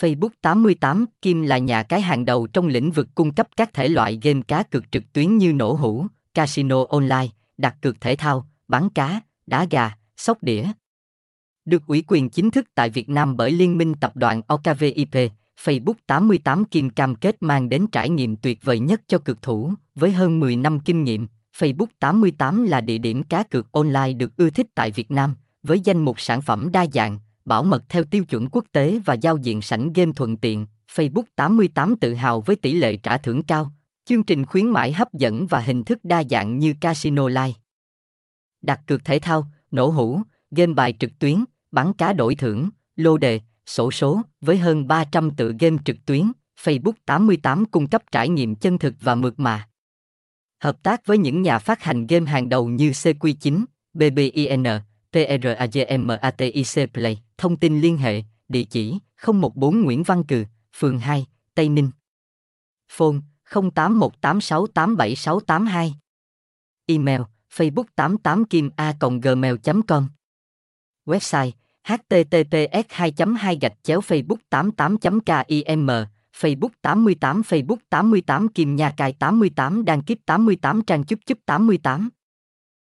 Facebook 88 Kim là nhà cái hàng đầu trong lĩnh vực cung cấp các thể loại game cá cược trực tuyến như nổ hũ, casino online, đặt cược thể thao, bắn cá, đá gà, sóc đĩa. Được ủy quyền chính thức tại Việt Nam bởi Liên minh tập đoàn OKVIP, Facebook 88 Kim cam kết mang đến trải nghiệm tuyệt vời nhất cho cực thủ, với hơn 10 năm kinh nghiệm. Facebook 88 là địa điểm cá cược online được ưa thích tại Việt Nam, với danh mục sản phẩm đa dạng, bảo mật theo tiêu chuẩn quốc tế và giao diện sảnh game thuận tiện. Facebook 88 tự hào với tỷ lệ trả thưởng cao, chương trình khuyến mãi hấp dẫn và hình thức đa dạng như Casino Live. Đặt cược thể thao, nổ hũ, game bài trực tuyến, bắn cá đổi thưởng, lô đề, sổ số, với hơn 300 tựa game trực tuyến, Facebook 88 cung cấp trải nghiệm chân thực và mượt mà. Hợp tác với những nhà phát hành game hàng đầu như CQ9, BBIN, TRAGMATIC Play, thông tin liên hệ, địa chỉ 014 Nguyễn Văn Cừ, phường 2, Tây Ninh. Phone 0818687682. Email facebook 88 kim a gmail com Website https 2 2 gạch chéo facebook 88 kim Facebook 88 Facebook 88 Kim Nha Cài 88 Đăng Kíp 88 Trang Chúc Chúc 88